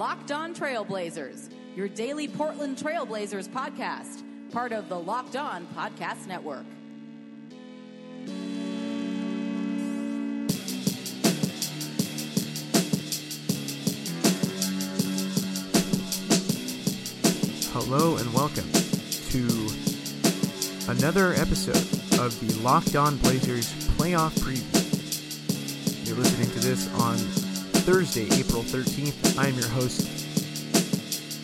Locked On Trailblazers, your daily Portland Trailblazers podcast, part of the Locked On Podcast Network. Hello and welcome to another episode of the Locked On Blazers playoff preview. You're listening to this on Thursday, April 13th. I am your host,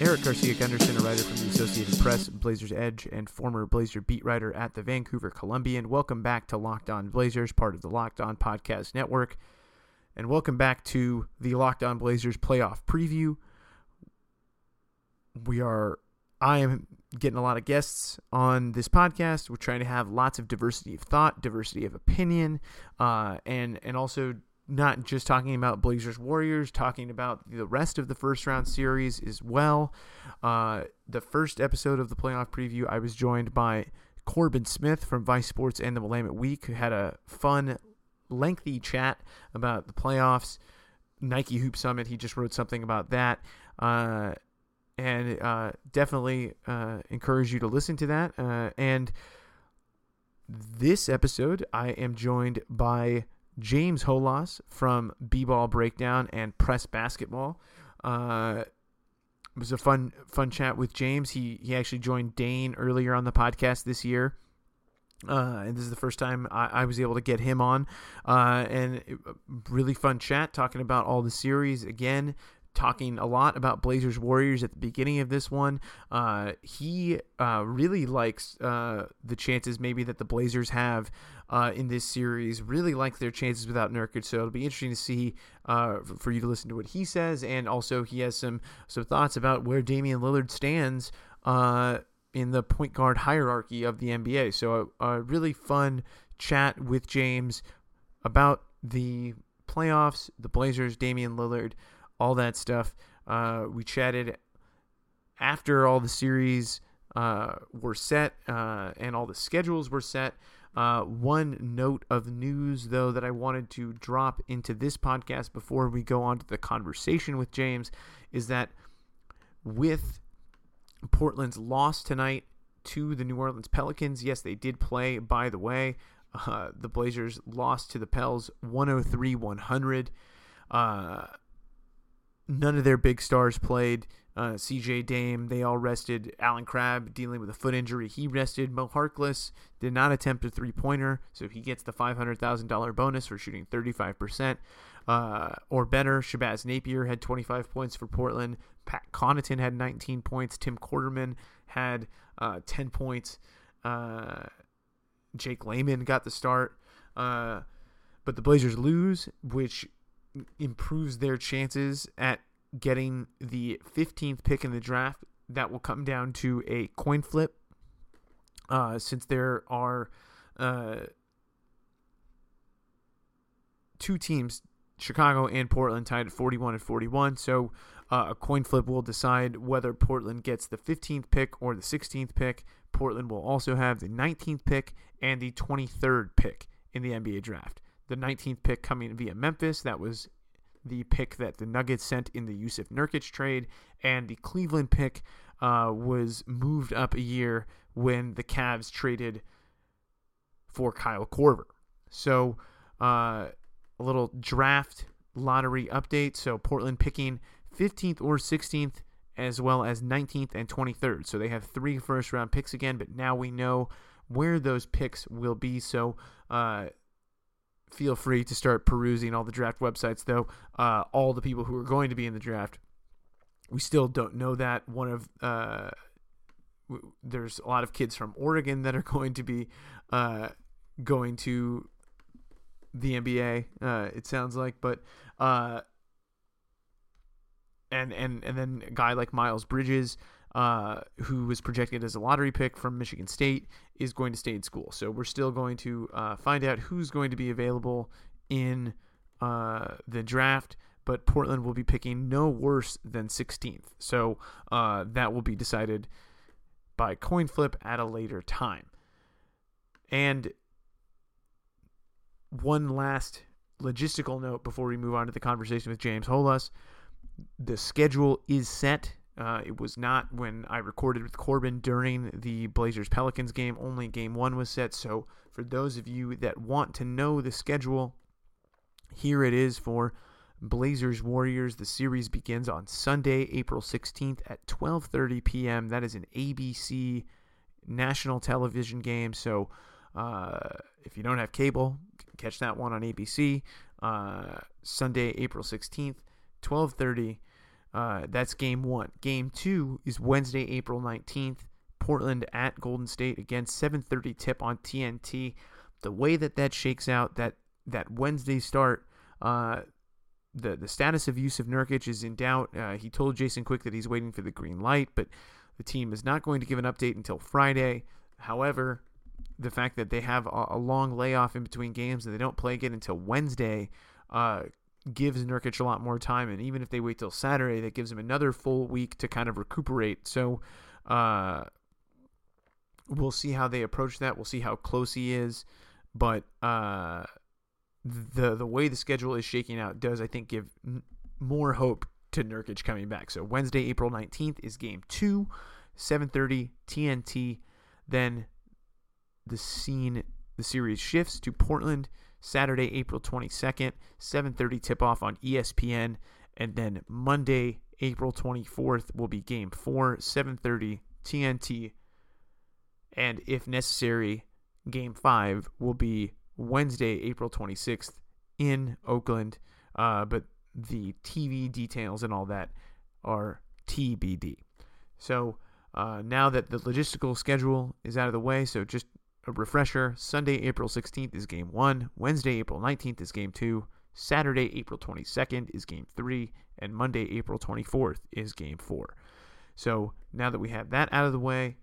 Erik Garcia Gundersen, a writer from the Associated Press, Blazers Edge, and former Blazer beat writer at the Vancouver Columbian. Welcome back to Locked On Blazers, part of the Locked On Podcast Network. And welcome back to the Locked On Blazers playoff preview. We are I am getting a lot of guests on this podcast. We're trying to have lots of diversity of thought, diversity of opinion, uh, and and also not just talking about Blazers Warriors, talking about the rest of the first round series as well. Uh, the first episode of the playoff preview, I was joined by Corbin Smith from Vice Sports and the Willamette Week, who had a fun, lengthy chat about the playoffs. Nike Hoop Summit, he just wrote something about that. Uh, and uh, definitely uh, encourage you to listen to that. Uh, and this episode, I am joined by James Holas from B-Ball Breakdown and Press Basketball. Uh, it was a fun fun chat with James. He he actually joined Dane earlier on the podcast this year. Uh, and this is the first time I, I was able to get him on, uh, and it, really fun chat talking about all the series again, talking a lot about Blazers Warriors at the beginning of this one. Uh, he uh, really likes uh, the chances maybe that the Blazers have uh, in this series. Really like their chances without Nurkic. So it'll be interesting to see uh, for you to listen to what he says, and also he has some some thoughts about where Damian Lillard stands. Uh, in the point guard hierarchy of the NBA. So a, a really fun chat with James about the playoffs, the Blazers, Damian Lillard, all that stuff. Uh, we chatted after all the series uh, were set uh, and all the schedules were set. Uh, one note of news, though, that I wanted to drop into this podcast before we go on to the conversation with James is that with Portland's loss tonight to the New Orleans Pelicans, yes, they did play, by the way. Uh, the Blazers lost to the Pels 103 100. Uh, none of their big stars played. Uh, CJ Dame, they all rested. Allen Crabbe dealing with a foot injury, he rested. Mo Harkless did not attempt a three pointer, so he gets the $500,000 bonus for shooting 35%. Uh, or better, Shabazz Napier had 25 points for Portland. Pat Connaughton had 19 points. Tim Quarterman had uh, 10 points. Uh, Jake Layman got the start. Uh, but the Blazers lose, which improves their chances at getting the 15th pick in the draft. That will come down to a coin flip. Uh, since there are uh, two teams, Chicago and Portland, tied at 41 and 41. So uh, a coin flip will decide whether Portland gets the 15th pick or the 16th pick. Portland will also have the 19th pick and the 23rd pick in the NBA draft. The 19th pick coming via Memphis. That was the pick that the Nuggets sent in the Jusuf Nurkic trade, and the Cleveland pick uh, was moved up a year when the Cavs traded for Kyle Korver. So uh, a little draft lottery update. So Portland picking 15th or 16th, as well as 19th and 23rd. So they have three first round picks again, but now we know where those picks will be. So uh, feel free to start perusing all the draft websites, though. Uh, all the people who are going to be in the draft we still don't know that. One of uh, w- there's a lot of kids from Oregon that are going to be uh, going to the NBA. Uh, it sounds like, but uh, and and and then a guy like Miles Bridges, uh, who was projected as a lottery pick from Michigan State, is going to stay in school. So we're still going to uh, find out who's going to be available in uh, the draft. But Portland will be picking no worse than 16th. So uh, that will be decided by coin flip at a later time. And one last logistical note before we move on to the conversation with James Holas. The schedule is set. Uh, it was not when I recorded with Corbin during the Blazers Pelicans game. Only game one was set. So, for those of you that want to know the schedule, here it is for Blazers Warriors. The series begins on Sunday, April 16th at 12:30 p.m. That is an ABC national television game. So, uh, if you don't have cable, catch that one on ABC. Uh, Sunday, April 16th, 12:30. Uh, that's game one. Game two is Wednesday, April 19th. Portland at Golden State again, 7:30 tip on TNT. The way that that shakes out, that that Wednesday start, uh, the the status of Jusuf Nurkic is in doubt. Uh, he told Jason Quick that he's waiting for the green light, but the team is not going to give an update until Friday. However, the fact that they have a, a long layoff in between games and they don't play again until Wednesday uh, gives Nurkic a lot more time. And even if they wait till Saturday, that gives him another full week to kind of recuperate. So uh, we'll see how they approach that. We'll see how close he is. But uh, the the way the schedule is shaking out does, I think, give n- more hope to Nurkic coming back. So Wednesday, April 19th is game two, 7.30 TNT. Then the scene, the series shifts to Portland Saturday, April 22nd, 7:30 tip-off on ESPN, and then Monday, April 24th will be game 4, 7:30 TNT, and if necessary, game 5 will be Wednesday, April 26th in Oakland, uh, but the TV details and all that are TBD. So uh, now that the logistical schedule is out of the way, so just a refresher Sunday, April 16th is game one, Wednesday, April 19th is game two, Saturday, April 22nd is game three, and Monday, April 24th is game four. So now that we have that out of the way,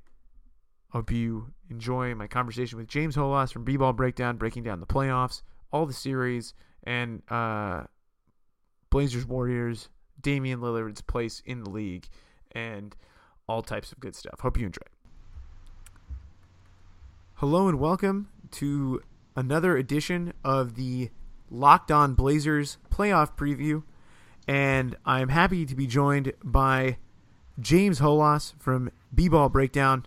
I hope you enjoy my conversation with James Holas from B Ball Breakdown, breaking down the playoffs, all the series, and uh, Blazers Warriors, Damian Lillard's place in the league, and all types of good stuff. Hope you enjoy. Hello and welcome to another edition of the Locked On Blazers playoff preview. And I'm happy to be joined by James Holas from B Ball Breakdown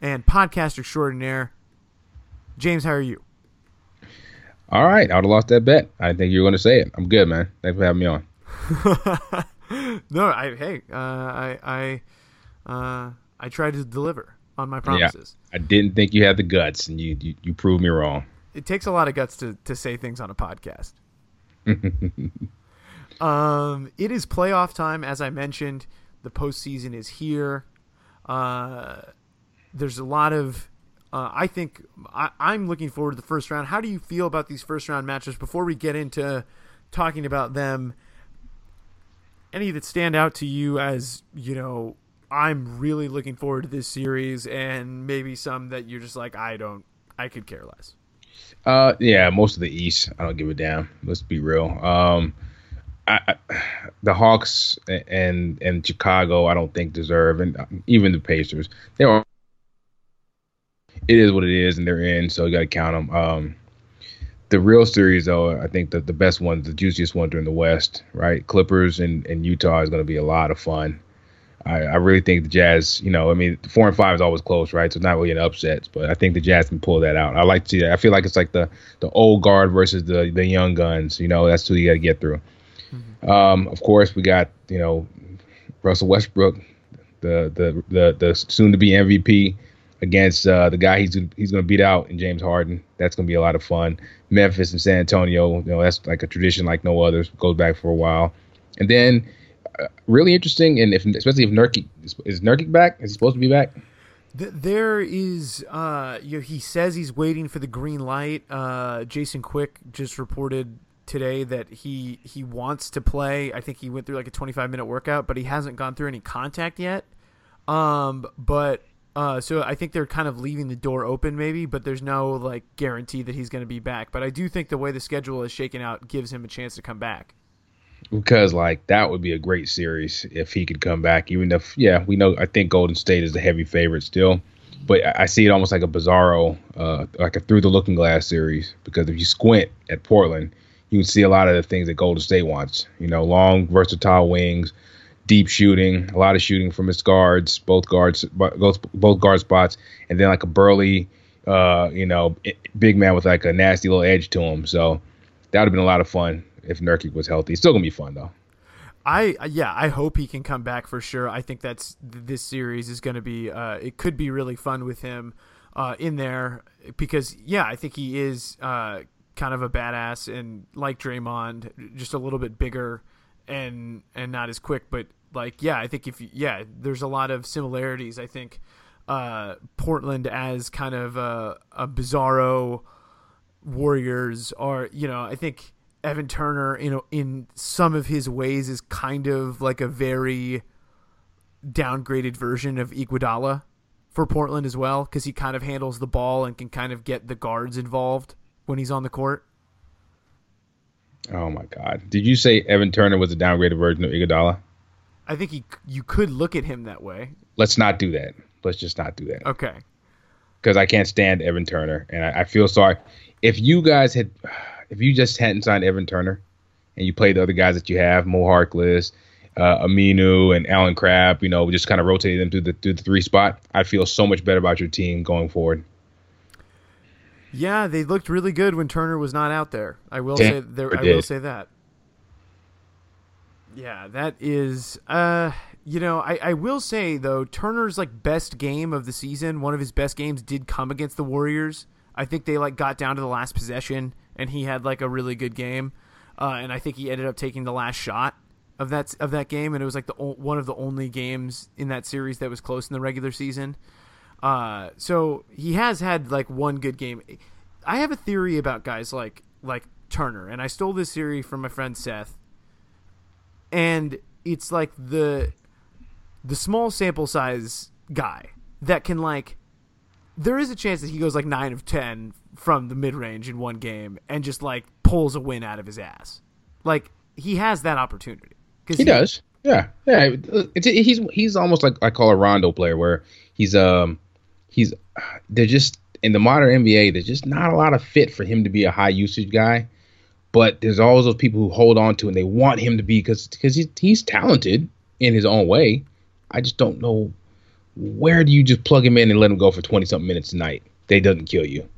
and podcast extraordinaire. James, how are you? All right. I would have lost that bet. I think you were going to say it. I'm good, man. Thanks for having me on. no, I hey, uh, I I uh, I tried to deliver on my promises. Yeah, I didn't think you had the guts, and you, you you proved me wrong. It takes a lot of guts to to say things on a podcast. um, it is playoff time, as I mentioned. The postseason is here. Uh, there's a lot of. Uh, I think I, I'm looking forward to the first round. How do you feel about these first round matches before we get into talking about them? Any that stand out to you as you know I'm really looking forward to this series, and maybe some that you're just like, I don't, I could care less. Uh, yeah, most of the East, I don't give a damn. Let's be real. Um, I, the Hawks and and Chicago, I don't think deserve, and even the Pacers, they are. It is what it is, and they're in, so you got to count them. Um, the real series, though, I think that the best one, the juiciest one during the West, right? Clippers and, and Utah is going to be a lot of fun. I, I really think the Jazz, you know, I mean, four and five is always close, right? So it's not really an upset, but I think the Jazz can pull that out. I like to see that. I feel like it's like the the old guard versus the the young guns. You know, that's who you got to get through. Mm-hmm. Um, of course, we got you know Russell Westbrook, the the the the soon to be MVP against uh, the guy he's he's going to beat out in James Harden. That's going to be a lot of fun. Memphis and San Antonio, you know, that's like a tradition like no others. Goes back for a while, and then really interesting. And if especially if Nurkic is Nurkic back, is he supposed to be back? There is, uh, you know, he says he's waiting for the green light. Uh, Jason Quick just reported today that he he wants to play. I think he went through like a 25 minute workout, but he hasn't gone through any contact yet. Um, but uh, so I think they're kind of leaving the door open, maybe, but there's no like guarantee that he's going to be back. But I do think the way the schedule is shaken out gives him a chance to come back. Because like that would be a great series if he could come back. Even if yeah, we know I think Golden State is the heavy favorite still, but I see it almost like a bizarro, uh, like a through the looking glass series. Because if you squint at Portland, you can see a lot of the things that Golden State wants. You know, long versatile wings deep shooting, a lot of shooting from his guards, both guards, both both guard spots, and then like a burly, uh, you know, big man with like a nasty little edge to him. So that would have been a lot of fun if Nurkic was healthy. Still gonna be fun though. I yeah, I hope he can come back for sure. I think that's this series is going to be uh, it could be really fun with him uh, in there because yeah, I think he is uh, kind of a badass and like Draymond, just a little bit bigger and and not as quick, but like yeah, I think if you, yeah, there's a lot of similarities. I think uh, Portland as kind of a, a bizarro Warriors are you know I think Evan Turner you know in some of his ways is kind of like a very downgraded version of Iguodala for Portland as well because he kind of handles the ball and can kind of get the guards involved when he's on the court. Oh my God! Did you say Evan Turner was a downgraded version of Iguodala? I think he, you could look at him that way. Let's not do that. Let's just not do that. Okay. Because I can't stand Evan Turner, and I, I, feel sorry. If you guys had, if you just hadn't signed Evan Turner, and you played the other guys that you have, Mo Harkless, uh, Aminu, and Allen Crabbe, you know, just kind of rotated them through the through the three spot, I'd feel so much better about your team going forward. Yeah, they looked really good when Turner was not out there. I will Damn, say there. I will say that. Yeah, that is. Uh, you know, I, I will say though, Turner's like best game of the season, one of his best games, did come against the Warriors. I think they like got down to the last possession, and he had like a really good game. Uh, and I think he ended up taking the last shot of that of that game, and it was like the one of the only games in that series that was close in the regular season. Uh, so he has had like one good game. I have a theory about guys like like Turner, and I stole this theory from my friend Seth and it's like the the small sample size guy that can like there is a chance that he goes like 9 of 10 from the mid-range in one game and just like pulls a win out of his ass. Like he has that opportunity. He, he, does. Yeah. Yeah. It's, he's he's almost like i call a rondo player where he's um he's they're just in the modern nba there's just not a lot of fit for him to be a high usage guy. But there's always those people who hold on to and they want him to be because because he's, he's talented in his own way. I just don't know where do you just plug him in and let him go for 20 something minutes tonight. They doesn't kill you.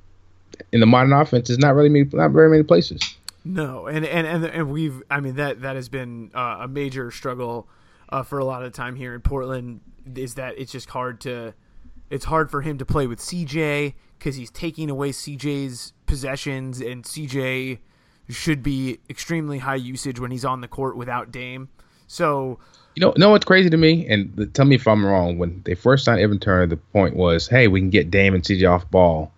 In the modern offense, there's not really many, not very many places. No, and and and, and we've I mean that that has been uh, a major struggle uh, for a lot of time here in Portland. Is that it's just hard to it's hard for him to play with CJ because he's taking away CJ's possessions and CJ should be extremely high usage when he's on the court without Dame. So, you know, know what's crazy to me, and the, tell me if I'm wrong. When they first signed Evan Turner, the point was, hey, we can get Dame and CJ off ball,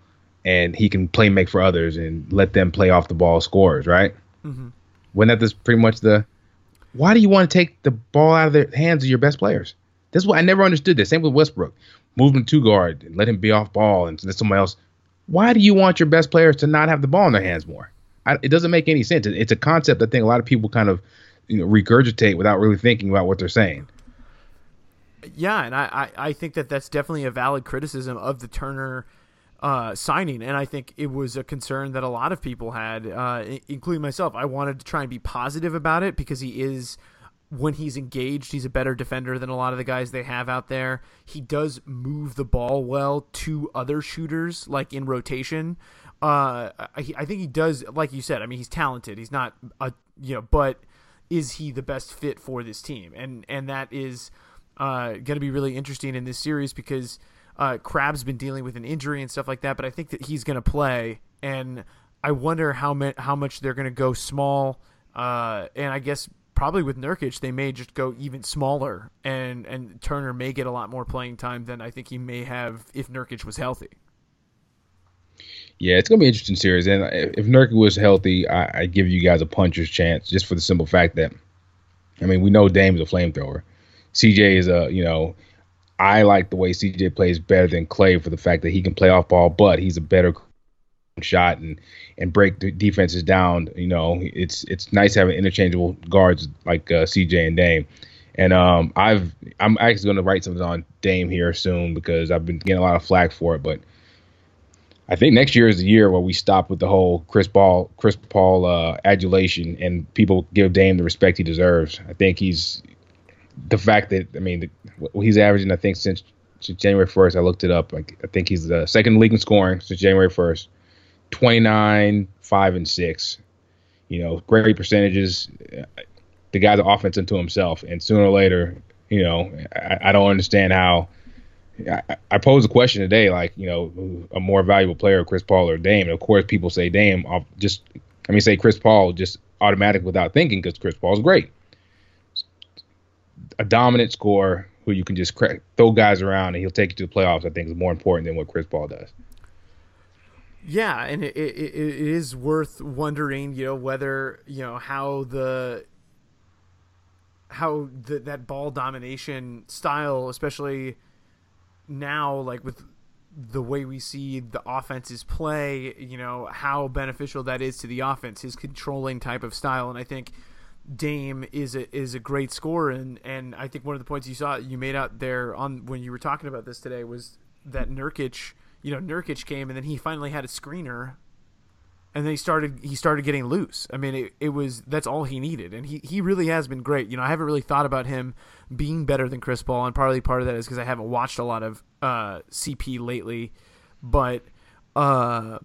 and he can play make for others and let them play off the ball scores, right? Mm-hmm. When that is pretty much the, why do you want to take the ball out of the hands of your best players? That's what I never understood. This same with Westbrook, move him to guard, and let him be off ball, and let somebody else. Why do you want your best players to not have the ball in their hands more? I, it doesn't make any sense. It's a concept I think a lot of people kind of you know regurgitate without really thinking about what they're saying. Yeah, and I, I, I think that that's definitely a valid criticism of the Turner uh, signing, and I think it was a concern that a lot of people had, uh, including myself. I wanted to try and be positive about it because he is when he's engaged, he's a better defender than a lot of the guys they have out there. He does move the ball well to other shooters, like in rotation. Uh, I, I think he does, like you said. I mean, he's talented. He's not a you know, but is he the best fit for this team? And and that is uh, going to be really interesting in this series because uh, Crabbe's been dealing with an injury and stuff like that. But I think that he's going to play, and I wonder how ma- how much they're going to go small. Uh, and I guess probably with Nurkic, they may just go even smaller, and and Turner may get a lot more playing time than I think he may have if Nurkic was healthy. Yeah, it's gonna be an interesting series, and if Nurkic was healthy, I, I give you guys a puncher's chance, just for the simple fact that, I mean, we know Dame is a flamethrower. CJ is a, you know, I like the way CJ plays better than Clay for the fact that he can play off ball, but he's a better shot and and break the defenses down. You know, it's it's nice having interchangeable guards like uh, CJ and Dame. And um, I've I'm actually going to write something on Dame here soon because I've been getting a lot of flack for it. But I think next year is the year where we stop with the whole Chris Paul Chris Paul uh, adulation and people give Dame the respect he deserves. I think he's the fact that I mean the, he's averaging I think since, since January 1st I looked it up like I think he's the second league in scoring since January 1st 29, 5, and 6. You know, great percentages. The guy's offense unto himself. And sooner or later, you know, I, I don't understand how. I, I posed a question today, like, you know, a more valuable player, Chris Paul or Dame. And of course, people say Dame. I'll just, let me say Chris Paul just automatic without thinking because Chris Paul's great. A dominant scorer who you can just throw guys around and he'll take you to the playoffs, I think is more important than what Chris Paul does. Yeah, and it, it, it is worth wondering, you know, whether you know how the how the, that ball domination style, especially now, like with the way we see the offenses play, you know, how beneficial that is to the offense, his controlling type of style, and I think. Dame is a is a great scorer and and I think one of the points you saw you made out there on when you were talking about this today was that Nurkic you know, Nurkic came and then he finally had a screener and then he started he started getting loose. I mean, it, it was that's all he needed, and he, he really has been great. You know, I haven't really thought about him being better than Chris Paul, and partly part of that is because I haven't watched a lot of uh, CP lately. But uh,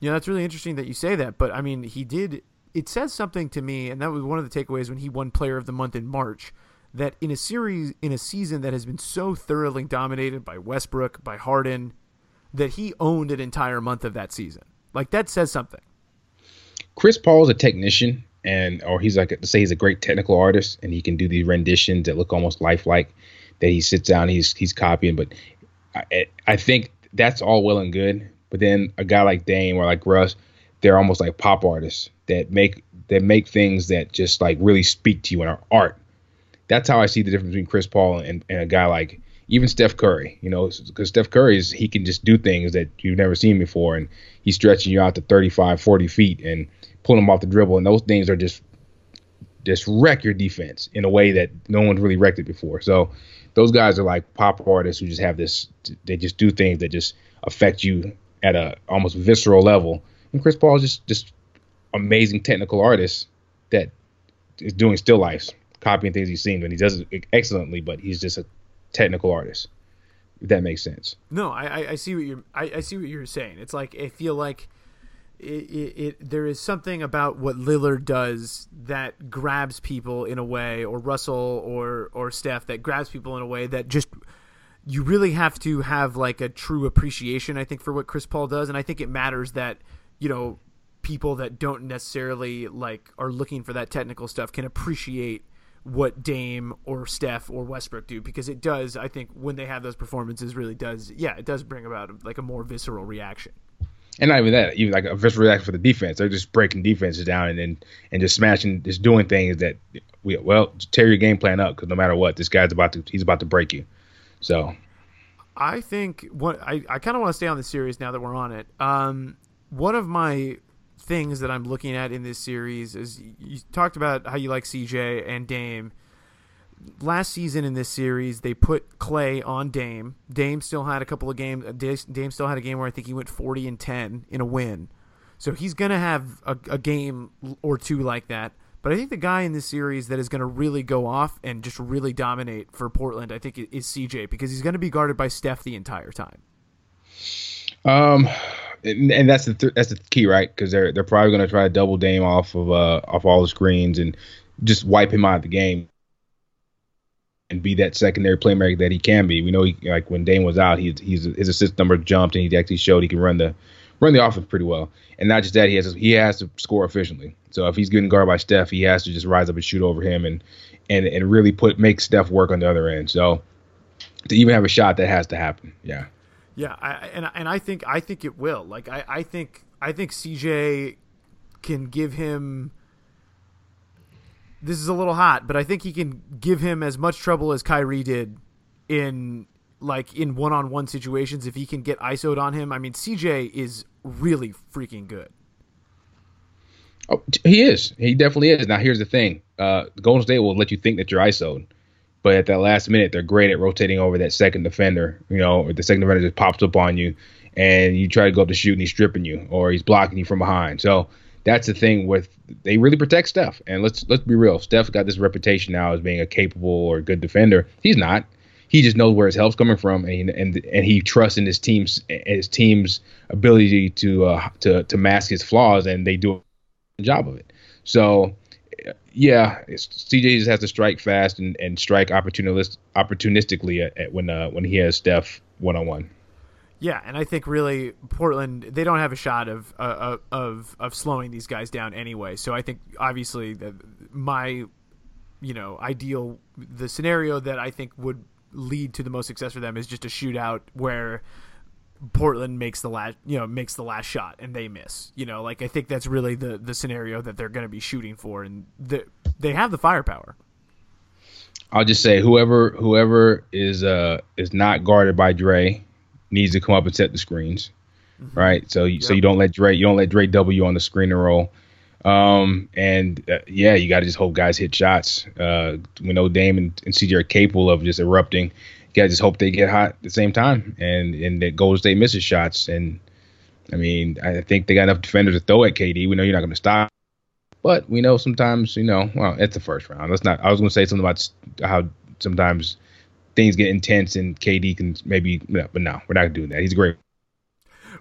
you know, that's really interesting that you say that. But I mean, he did. It says something to me, and that was one of the takeaways when he won Player of the Month in March. That in a series, in a season that has been so thoroughly dominated by Westbrook, by Harden, that he owned an entire month of that season. Like that says something. Chris Paul is a technician, and or he's like say he's a great technical artist, and he can do these renditions that look almost lifelike. That he sits down, he's he's copying, but I, I think that's all well and good. But then a guy like Dame or like Russ, they're almost like pop artists that make that make things that just like really speak to you and are art. That's how I see the difference between Chris Paul and, and a guy like even Steph Curry, you know, because Steph Curry is he can just do things that you've never seen before, and he's stretching you out to 35, 40 feet and pulling them off the dribble, and those things are just just wreck your defense in a way that no one's really wrecked it before. So those guys are like pop artists who just have this, they just do things that just affect you at a almost visceral level. And Chris Paul is just just amazing technical artist that is doing still lifes, copying things he's seen, and he does it excellently. But he's just a technical artist. If that makes sense. No, I, I see what you're I, I see what you're saying. It's like I feel like it, it, it, there is something about what Lillard does that grabs people in a way, or Russell or or Steph that grabs people in a way that just you really have to have like a true appreciation. I think for what Chris Paul does, and I think it matters that you know people that don't necessarily like are looking for that technical stuff can appreciate what Dame or Steph or Westbrook do because it does. I think when they have those performances, really does. Yeah, it does bring about like a more visceral reaction. And not even that, even like a visceral reaction for the defense. They're just breaking defenses down and then and just smashing, just doing things that we well tear your game plan up because no matter what, this guy's about to he's about to break you. So, I think what I I kind of want to stay on the series now that we're on it. Um, one of my things that I'm looking at in this series is you talked about how you like CJ and Dame. Last season in this series, they put Clay on Dame. Dame still had a couple of games. Dame still had a game where I think he went 40 and 10 in a win. So he's going to have a, a game or two like that. But I think the guy in this series that is going to really go off and just really dominate for Portland, I think, is CJ because he's going to be guarded by Steph the entire time. Um, and, and that's the th- that's the key, right? Because they're they're probably going to try to double Dame off of uh off all the screens and just wipe him out of the game and be that secondary playmaker that he can be. We know he, like when Dame was out, he he's his assist number jumped and he actually showed he can run the run the offense pretty well. And not just that, he has he has to score efficiently. So if he's getting guarded by Steph, he has to just rise up and shoot over him and and and really put make Steph work on the other end. So to even have a shot, that has to happen. Yeah. Yeah, I, and and I think I think it will. Like I, I think I think CJ can give him. This is a little hot, but I think he can give him as much trouble as Kyrie did in like in one-on-one situations if he can get isoed on him. I mean, CJ is really freaking good. Oh, he is. He definitely is. Now, here's the thing: uh, Golden State will let you think that you're isoed, but at that last minute, they're great at rotating over that second defender. You know, or the second defender just pops up on you, and you try to go up to shoot, and he's stripping you, or he's blocking you from behind. So that's the thing with they really protect Steph. And let's let's be real, Steph got this reputation now as being a capable or good defender. He's not. He just knows where his help's coming from, and and and he trusts in his team's his team's ability to uh, to to mask his flaws, and they do a job of it. So yeah, CJ just has to strike fast and, and strike opportunist opportunistically at, at when uh, when he has Steph one on one. Yeah, and I think really Portland they don't have a shot of uh, of of slowing these guys down anyway. So I think obviously the, my you know ideal the scenario that I think would lead to the most success for them is just a shootout where Portland makes the last you know makes the last shot and they miss. You know, like I think that's really the the scenario that they're going to be shooting for, and the, they have the firepower. I'll just say whoever whoever is uh is not guarded by Dre needs to come up and set the screens, mm-hmm. right? So yep. so you don't let Dre you don't let Dre W on the screen and roll. Um, and uh, yeah, you got to just hope guys hit shots. Uh, we know Dame and, and CJ are capable of just erupting. You got just hope they get hot at the same time, and and that Golden State misses shots. And I mean, I think they got enough defenders to throw at KD. We know you're not going to stop, but we know sometimes, you know, well, it's the first round. Let's not. I was going to say something about how sometimes things get intense and KD can maybe, but no, we're not doing that. He's great.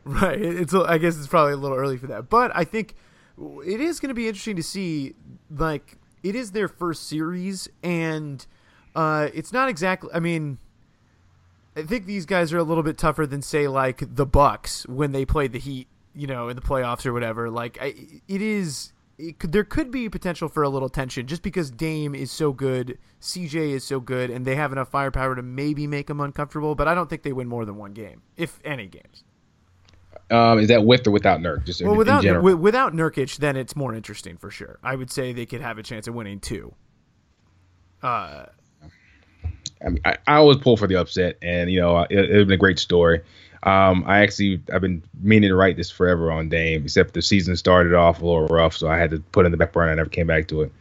Right. It's. I guess it's probably a little early for that, but I think it is going to be interesting to see. Like, it is their first series, and uh, it's not exactly. I mean, I think these guys are a little bit tougher than say like the Bucks when they played the Heat, you know, in the playoffs or whatever. Like, I, it is. It could, there could be potential for a little tension just because Dame is so good, CJ is so good, and they have enough firepower to maybe make them uncomfortable. But I don't think they win more than one game, if any games. Um, is that with or without Nurk? Just well, without w- without Nurkic, then it's more interesting for sure. I would say they could have a chance of winning two. Uh, I mean, I, I always pull for the upset, and you know, it, it's been a great story. Um, I actually I've been meaning to write this forever on Dame, except the season started off a little rough, so I had to put it in the back burner. I never came back to it.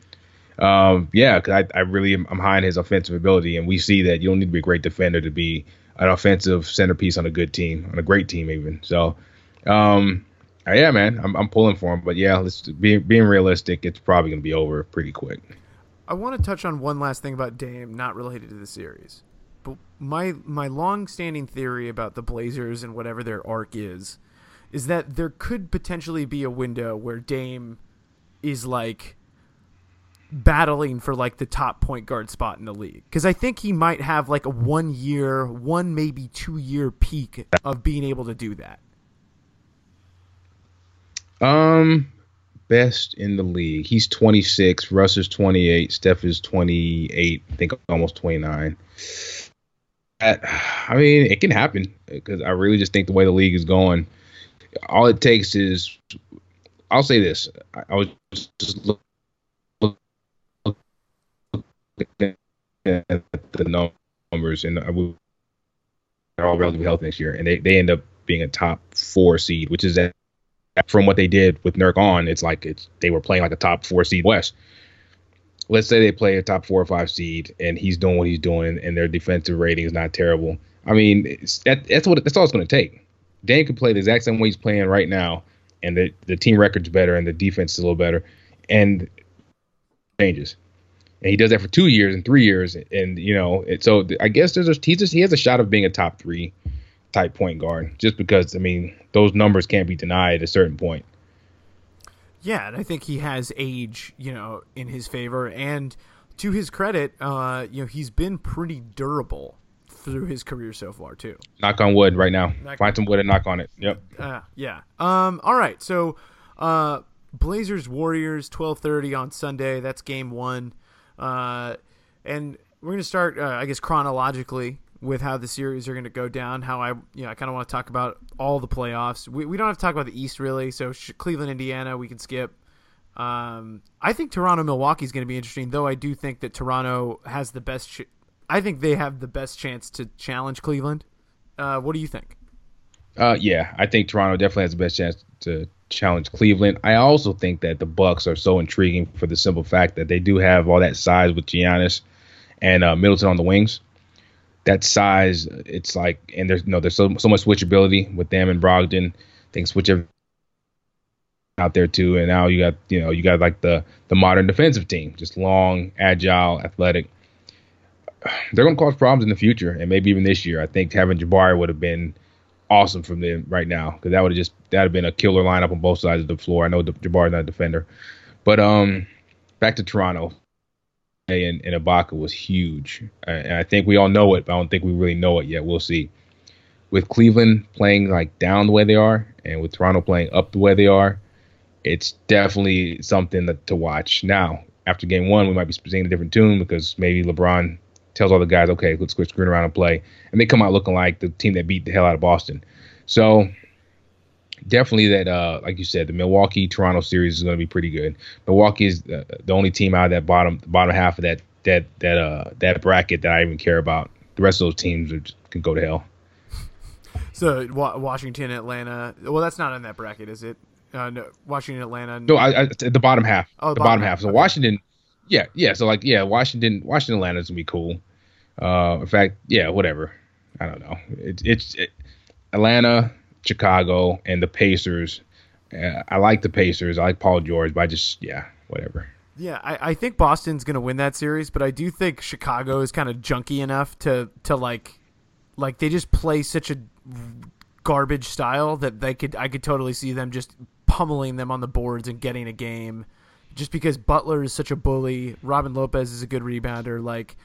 Um, yeah, because I, I really am, I'm high in his offensive ability, and we see that you don't need to be a great defender to be an offensive centerpiece on a good team, on a great team even. So um, yeah, man, I'm, I'm pulling for him, but yeah, let's be, being realistic, it's probably gonna be over pretty quick. I want to touch on one last thing about Dame, not related to the series, but my my long-standing theory about the Blazers and whatever their arc is, is that there could potentially be a window where Dame is like battling for like the top point guard spot in the league because I think he might have like a one year, one maybe two year peak of being able to do that. Um, best in the league. He's 26. Russ is 28. Steph is 28. I think almost 29. I mean, it can happen because I really just think the way the league is going, all it takes is. I'll say this. I, I was just looking at the numbers, and they're all relatively healthy next year, and they, they end up being a top four seed, which is that from what they did with Nurk on, it's like it's they were playing like a top four seed West. Let's say they play a top four or five seed, and he's doing what he's doing, and their defensive rating is not terrible. I mean, that, that's what that's all it's going to take. Dan could play the exact same way he's playing right now, and the the team record's better, and the defense is a little better, and changes. And he does that for two years and three years, and you know, so I guess there's a he just he has a shot of being a top three type point guard, just because I mean those numbers can't be denied at a certain point. Yeah, and I think he has age, you know, in his favor, and to his credit, uh, you know, he's been pretty durable through his career so far too. Knock on wood right now. Knock- Find some wood and knock on it. Yep. Uh, yeah. Um. All right. So, uh, Blazers Warriors twelve thirty on Sunday. That's game one. Uh, and we're gonna start, uh, I guess, chronologically with how the series are gonna go down. How I, you know, I kind of want to talk about all the playoffs. We we don't have to talk about the East really. So sh- Cleveland, Indiana, we can skip. Um, I think Toronto, Milwaukee is going to be interesting, though. I do think that Toronto has the best. Ch- I think they have the best chance to challenge Cleveland. Uh, what do you think? Uh, yeah, I think Toronto definitely has the best chance to challenge Cleveland. I also think that the Bucks are so intriguing for the simple fact that they do have all that size with Giannis and uh, Middleton on the wings. That size, it's like, and there's you know there's so so much switchability with them and Brogdon. I think switch out there too, and now you got you know you got like the the modern defensive team, just long, agile, athletic. They're going to cause problems in the future, and maybe even this year. I think having Jabari would have been awesome from them right now because that would have just that have been a killer lineup on both sides of the floor. I know Jabari's not a defender, but um, back to Toronto. And, and Ibaka was huge, and I think we all know it. But I don't think we really know it yet. We'll see. With Cleveland playing like down the way they are, and with Toronto playing up the way they are, it's definitely something that, to watch. Now, after game one, we might be singing a different tune because maybe LeBron tells all the guys, okay, let's quit screwing around and play. And they come out looking like the team that beat the hell out of Boston. So definitely that, uh, like you said, the Milwaukee Toronto series is going to be pretty good. Milwaukee is the, the only team out of that bottom the bottom half of that that that uh that bracket that I even care about. The rest of those teams are, can go to hell. So Washington, Atlanta. Well, that's not in that bracket, is it? Uh, no, Washington, Atlanta. No, I, I, the bottom half. Oh, the bottom half. So Washington, yeah, yeah. So like, yeah, Washington, Washington, Atlanta is gonna be cool. Uh, in fact, yeah, whatever. I don't know. It, it's it, Atlanta, Chicago, and the Pacers. Uh, I like the Pacers. I like Paul George, but I just yeah, whatever. Yeah, I, I think Boston's gonna win that series, but I do think Chicago is kind of junky enough to to like, like they just play such a garbage style that they could I could totally see them just pummeling them on the boards and getting a game, just because Butler is such a bully. Robin Lopez is a good rebounder. Like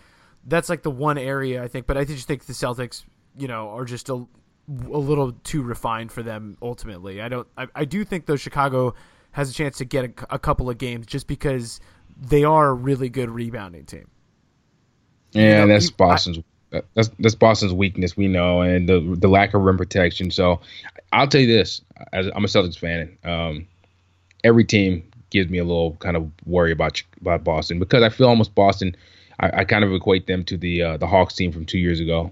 that's like the one area I think, but I just think the Celtics, you know, are just a, a little too refined for them ultimately. I don't. I, I do think though Chicago has a chance to get a, a couple of games just because they are a really good rebounding team. Yeah, know, that's you- I- Boston's. that's that's Boston's weakness. We know, and the the lack of rim protection. So, I'll tell you this: as I'm a Celtics fan, um, every team gives me a little kind of worry about about Boston because I feel almost Boston. I, I kind of equate them to the uh, the Hawks team from two years ago,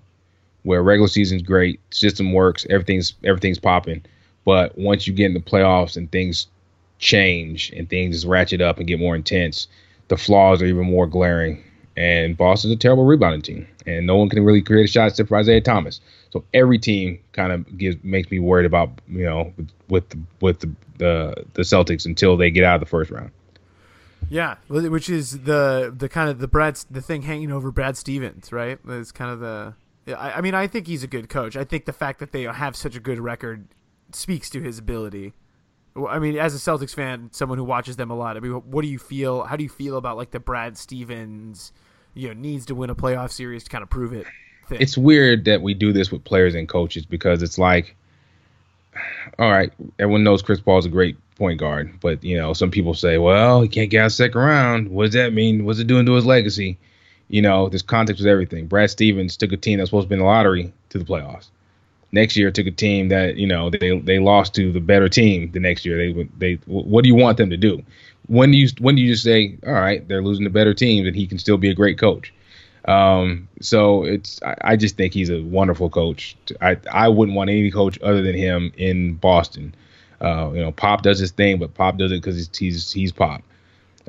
where regular season's great, system works, everything's everything's popping, but once you get in the playoffs and things change and things ratchet up and get more intense, the flaws are even more glaring. And Boston's a terrible rebounding team, and no one can really create a shot except for Isaiah Thomas. So every team kind of gives makes me worried about you know with with the, with the, the the Celtics until they get out of the first round. Yeah, which is the the kind of the Brad the thing hanging over Brad Stevens, right? It's kind of the. Yeah, I, I mean, I think he's a good coach. I think the fact that they have such a good record speaks to his ability. I mean, as a Celtics fan, someone who watches them a lot, I mean, what do you feel? How do you feel about like the Brad Stevens, you know, needs to win a playoff series to kind of prove it? Thing? It's weird that we do this with players and coaches because it's like, all right, everyone knows Chris Paul's a great point guard, but you know, some people say, well, he can't get out second round. What does that mean? What's it doing to his legacy? You know, this context with everything. Brad Stevens took a team that's supposed to be in the lottery to the playoffs. Next year, took a team that you know they they lost to the better team the next year. They they what do you want them to do? When do you when do you just say, all right, they're losing to better teams and he can still be a great coach? Um, so it's I, I just think he's a wonderful coach. I I wouldn't want any coach other than him in Boston. Uh, you know, Pop does his thing, but Pop does it because he's, he's he's Pop.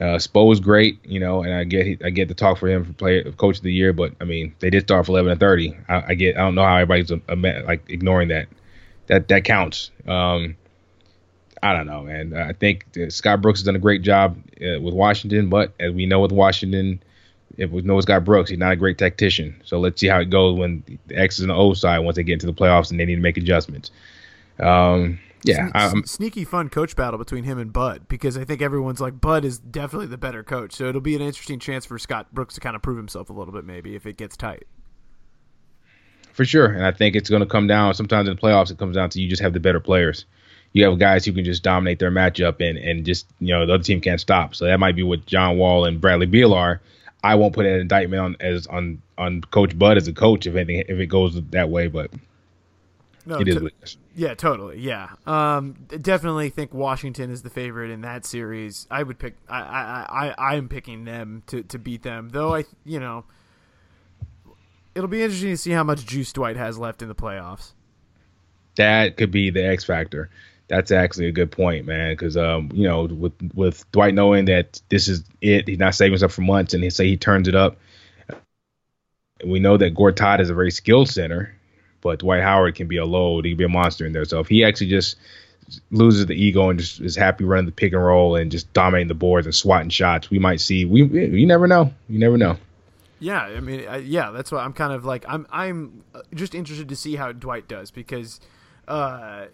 Uh, Spo is great, you know, and I get I get to talk for him for player coach of the year, but I mean they did start for 11 and 30. I, I get I don't know how everybody's a, a, like ignoring that. That that counts. Um, I don't know, man. I think Scott Brooks has done a great job uh, with Washington, but as we know with Washington, if we know Scott Brooks, he's not a great tactician. So let's see how it goes when the X's and the O side once they get into the playoffs and they need to make adjustments. Um, yeah, Sne- I'm, um, sneaky fun coach battle between him and Bud because I think everyone's like Bud is definitely the better coach, so it'll be an interesting chance for Scott Brooks to kind of prove himself a little bit, maybe if it gets tight. for sure. And I think it's going to come down. Sometimes in the playoffs, it comes down to you just have the better players. You have guys who can just dominate their matchup and and just you know the other team can't stop. So that might be what John Wall and Bradley Beal are. I won't put an indictment on as on on Coach Bud as a coach if anything if it goes that way, but No, it is to-. Yeah, totally. Yeah, um, definitely think Washington is the favorite in that series. I would pick. I I I I am picking them to to beat them. Though I you know, it'll be interesting to see how much juice Dwight has left in the playoffs. That could be the X factor. That's actually a good point, man. Because um, you know, with with Dwight knowing that this is it, he's not saving stuff for months, and he say he turns it up. We know that Gortat is a very skilled center, but Dwight Howard can be a load. He can be a monster in there. So if he actually just loses the ego and just is happy running the pick and roll and just dominating the boards and swatting shots, we might see. We you never know. You never know. Yeah, I mean, I, yeah, that's why I'm kind of like I'm I'm uh, just interested to see how Dwight does because uh,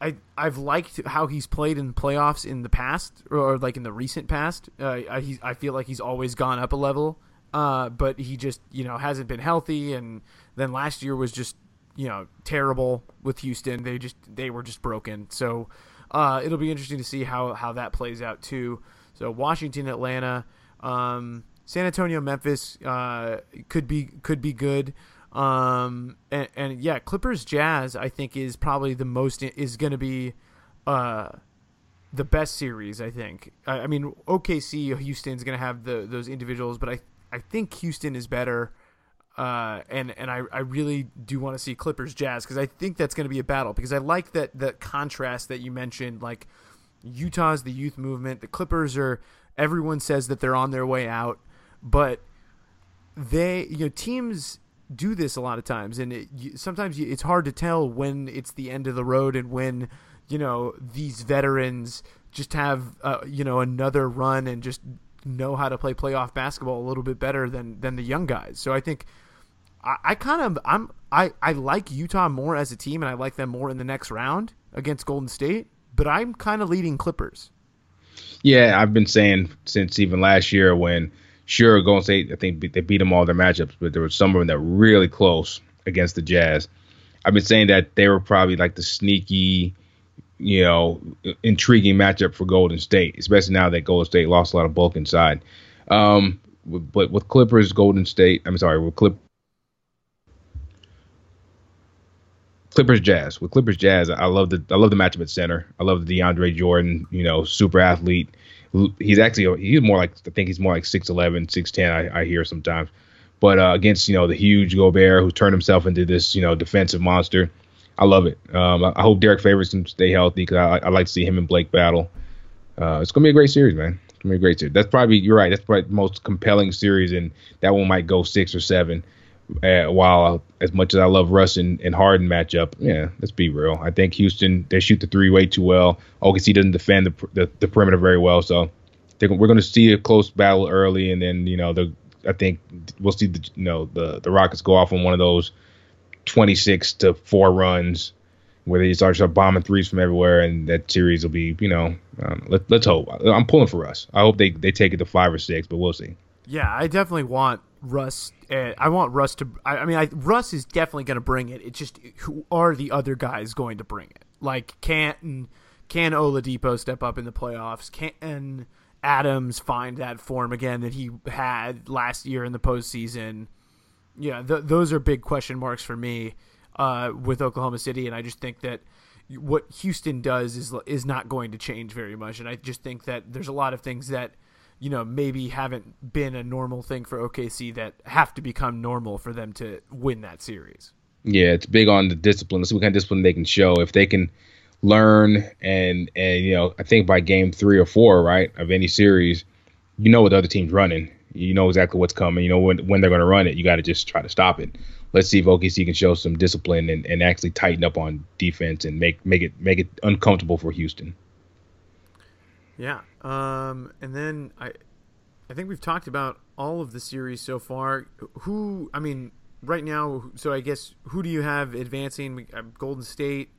I I've liked how he's played in playoffs in the past or like in the recent past. Uh, I I feel like he's always gone up a level, uh, but he just you know hasn't been healthy, and then last year was just you know terrible with Houston. They just they were just broken. So uh, it'll be interesting to see how how that plays out too. So Washington, Atlanta. Um, San Antonio, Memphis uh, could be could be good, um, and, and yeah, Clippers, Jazz. I think is probably the most is going to be uh, the best series. I think. I, I mean, OKC, Houston's going to have the those individuals, but I I think Houston is better. Uh, and and I, I really do want to see Clippers Jazz because I think that's going to be a battle because I like that the contrast that you mentioned like Utah's the youth movement the Clippers are everyone says that they're on their way out but they you know teams do this a lot of times and it, you, sometimes you, it's hard to tell when it's the end of the road and when you know these veterans just have uh, you know another run and just know how to play playoff basketball a little bit better than than the young guys. So I think I, I kind of I'm I, I like Utah more as a team and I like them more in the next round against Golden State but I'm kind of leading Clippers Yeah, I've been saying since even last year when sure Golden State I think they beat them all their matchups, but there were some of them that were really close against the Jazz. I've been saying that they were probably like the sneaky, you know, intriguing matchup for Golden State, especially now that Golden State lost a lot of bulk inside. Um, but with Clippers, Golden State, I'm sorry, with Clip Clippers Jazz. With Clippers Jazz, I love the I love the matchup at center. I love the DeAndre Jordan, you know, super athlete. He's actually he's more like I think he's more like 6'11", 6'10", I, I hear sometimes. But uh, against you know the huge Gobert who turned himself into this you know defensive monster, I love it. Um, I, I hope Derrick Favors can stay healthy because I, I like to see him and Blake battle. Uh, it's gonna be a great series, man. It's gonna be a great series. That's probably you're right. That's probably the most compelling series, and that one might go six or seven. Uh, while as much as I love Russ and, and Harden matchup, yeah, let's be real. I think Houston they shoot the three way too well. OKC doesn't defend the the, the perimeter very well, so we're going to see a close battle early, and then you know the I think we'll see the you know the the Rockets go off on one of those twenty six to four runs where they start start bombing threes from everywhere, and that series will be you know um, let, let's hope. I'm pulling for Russ. I hope they they take it to five or six, but we'll see. Yeah, I definitely want Russ. Uh, I want Russ to. I, I mean, I, Russ is definitely going to bring it. It's just who are the other guys going to bring it? Like, can can Oladipo step up in the playoffs? Can Adams find that form again that he had last year in the postseason? Yeah, th- those are big question marks for me uh, with Oklahoma City, and I just think that what Houston does is is not going to change very much. And I just think that there's a lot of things that you know maybe haven't been a normal thing for OKC that have to become normal for them to win that series. Yeah, it's big on the discipline. Let's see what kind of discipline they can show. If they can learn and and you know, I think by game three or four, right, of any series, you know what the other team's running. You know exactly what's coming. You know when when they're going to run it. You got to just try to stop it. Let's see if OKC can show some discipline and, and actually tighten up on defense and make make it make it uncomfortable for Houston. Yeah. Um, and then I, I think we've talked about all of the series so far. Who, I mean, right now. So I guess who do you have advancing? Uh, Golden State.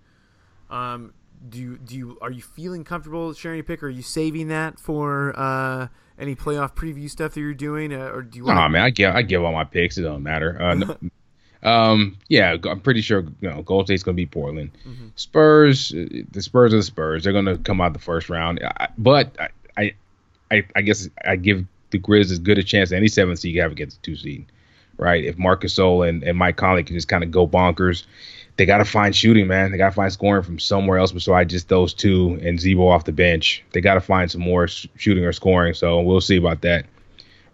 Um, do you do you are you feeling comfortable sharing a pick? Or are you saving that for uh, any playoff preview stuff that you're doing, uh, or do you? Oh man, I give I give all my picks. It don't matter. Uh, no, Um, yeah, I'm pretty sure you know Golden State's gonna beat Portland. Mm-hmm. Spurs, uh, the Spurs are the Spurs. They're gonna come out the first round. I, but I, I, I guess I give the Grizz as good a chance as any seven seed you have against the two seed, right? If Marcus Gasol and, and Mike Conley can just kind of go bonkers, they got to find shooting, man. They got to find scoring from somewhere else besides just those two and Z-Bo off the bench. They got to find some more shooting or scoring. So we'll see about that.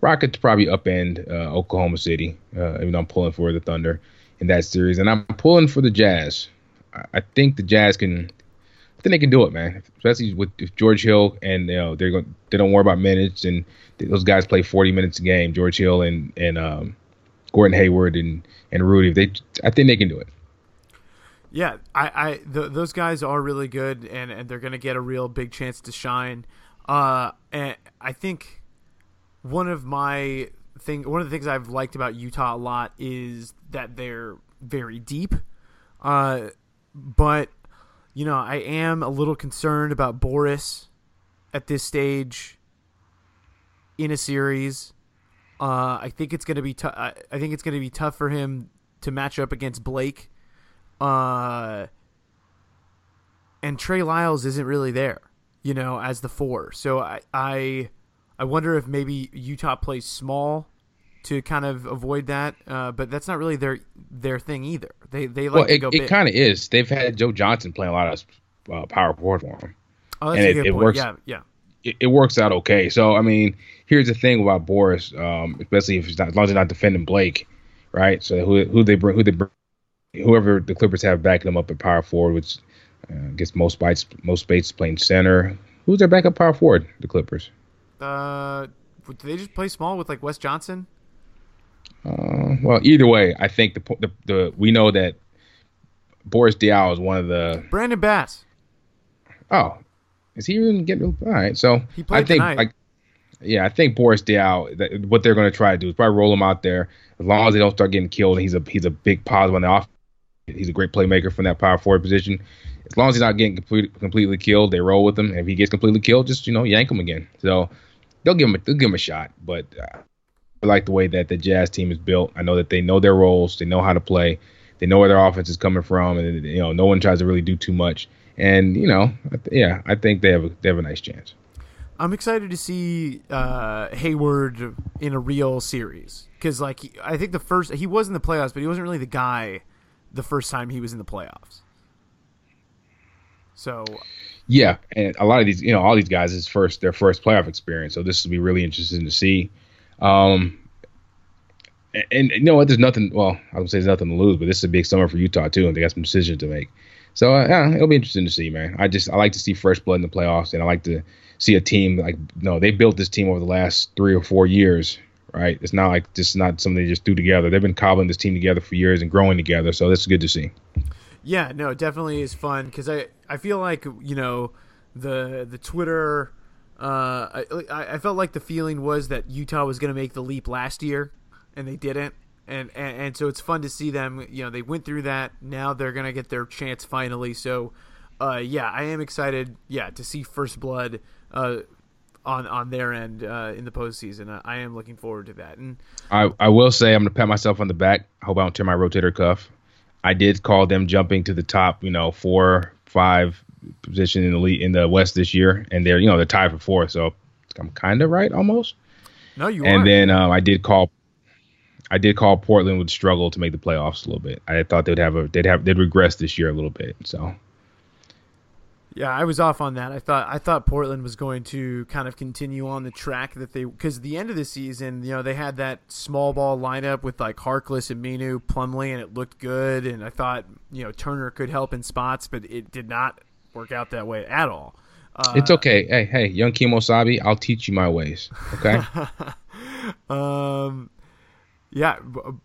Rockets probably upend uh, Oklahoma City, uh, even though I'm pulling for the Thunder in that series, and I'm pulling for the Jazz. I, I think the Jazz can. I think they can do it, man. Especially with George Hill, and you know they're going. They don't worry about minutes, and those guys play 40 minutes a game. George Hill and and um, Gordon Hayward and and Rudy. They, I think they can do it. Yeah, I, I th- those guys are really good, and, and they're going to get a real big chance to shine. Uh, and I think one of my thing, one of the things I've liked about Utah a lot is that they're very deep. Uh, but you know, I am a little concerned about Boris at this stage in a series. Uh, I think it's going to be tough. I think it's to be tough for him to match up against Blake uh, and Trey Lyles isn't really there, you know, as the four. So I, I, I wonder if maybe Utah plays small to kind of avoid that, uh, but that's not really their their thing either. They they like well, to it, go. It kind of is. They've had Joe Johnson playing a lot of uh, power forward for them. Oh, that's and a good it, point. Works, yeah, yeah. It, it, works out okay. So I mean, here's the thing about Boris, um, especially if he's not, as long as they're not defending Blake, right? So who who they bring who they bring whoever the Clippers have backing them up at power forward, which uh, gets Mo Speights, Mo Speights playing center. Who's their backup power forward? The Clippers. Uh, do they just play small with like Wes Johnson? Uh, well, either way, I think the, the the we know that Boris Diaw is one of the Brandon Bass. Oh, is he even getting all right? So I think like yeah, I think Boris Diaw. That, what they're going to try to do is probably roll him out there as long as they don't start getting killed. He's a he's a big positive on the off He's a great playmaker from that power forward position. As long as he's not getting complete, completely killed, they roll with him. And if he gets completely killed, just you know yank him again. So they'll give him a, they'll give him a shot. But uh, I like the way that the Jazz team is built. I know that they know their roles, they know how to play, they know where their offense is coming from, and you know no one tries to really do too much. And you know, yeah, I think they have a, they have a nice chance. I'm excited to see uh, Hayward in a real series because, like, I think the first he was in the playoffs, but he wasn't really the guy the first time he was in the playoffs. So, yeah, and a lot of these, you know, all these guys is first their first playoff experience. So this will be really interesting to see. Um, and, and you know what? There's nothing. Well, I would say there's nothing to lose, but this is a big summer for Utah too, and they got some decisions to make. So uh, yeah, it'll be interesting to see, man. I just I like to see fresh blood in the playoffs, and I like to see a team like no, they built this team over the last three or four years, right? It's not like just not something they just threw together. They've been cobbling this team together for years and growing together. So that's good to see. Yeah, no, it definitely is fun because I I feel like you know the the Twitter. Uh, I I felt like the feeling was that Utah was going to make the leap last year, and they didn't. And, and and so it's fun to see them. You know, they went through that. Now they're gonna get their chance finally. So, uh, yeah, I am excited. Yeah, to see First Blood uh, on on their end uh, in the postseason. I, I am looking forward to that. And I, I will say I'm gonna pat myself on the back. I hope I don't tear my rotator cuff. I did call them jumping to the top, you know, four, five position in the league in the West this year, and they're you know they're tied for fourth. So I'm kind of right almost. No, you. And then um, I did call. I did call Portland would struggle to make the playoffs a little bit. I thought they'd have a they'd have they'd regress this year a little bit. So yeah, I was off on that. I thought I thought Portland was going to kind of continue on the track that they because the end of the season, you know, they had that small ball lineup with like Harkless and Minu, Plumlee, and it looked good. And I thought you know Turner could help in spots, but it did not work out that way at all. Uh, it's okay. Hey, hey, young Kemosabe, I'll teach you my ways. Okay. um, yeah,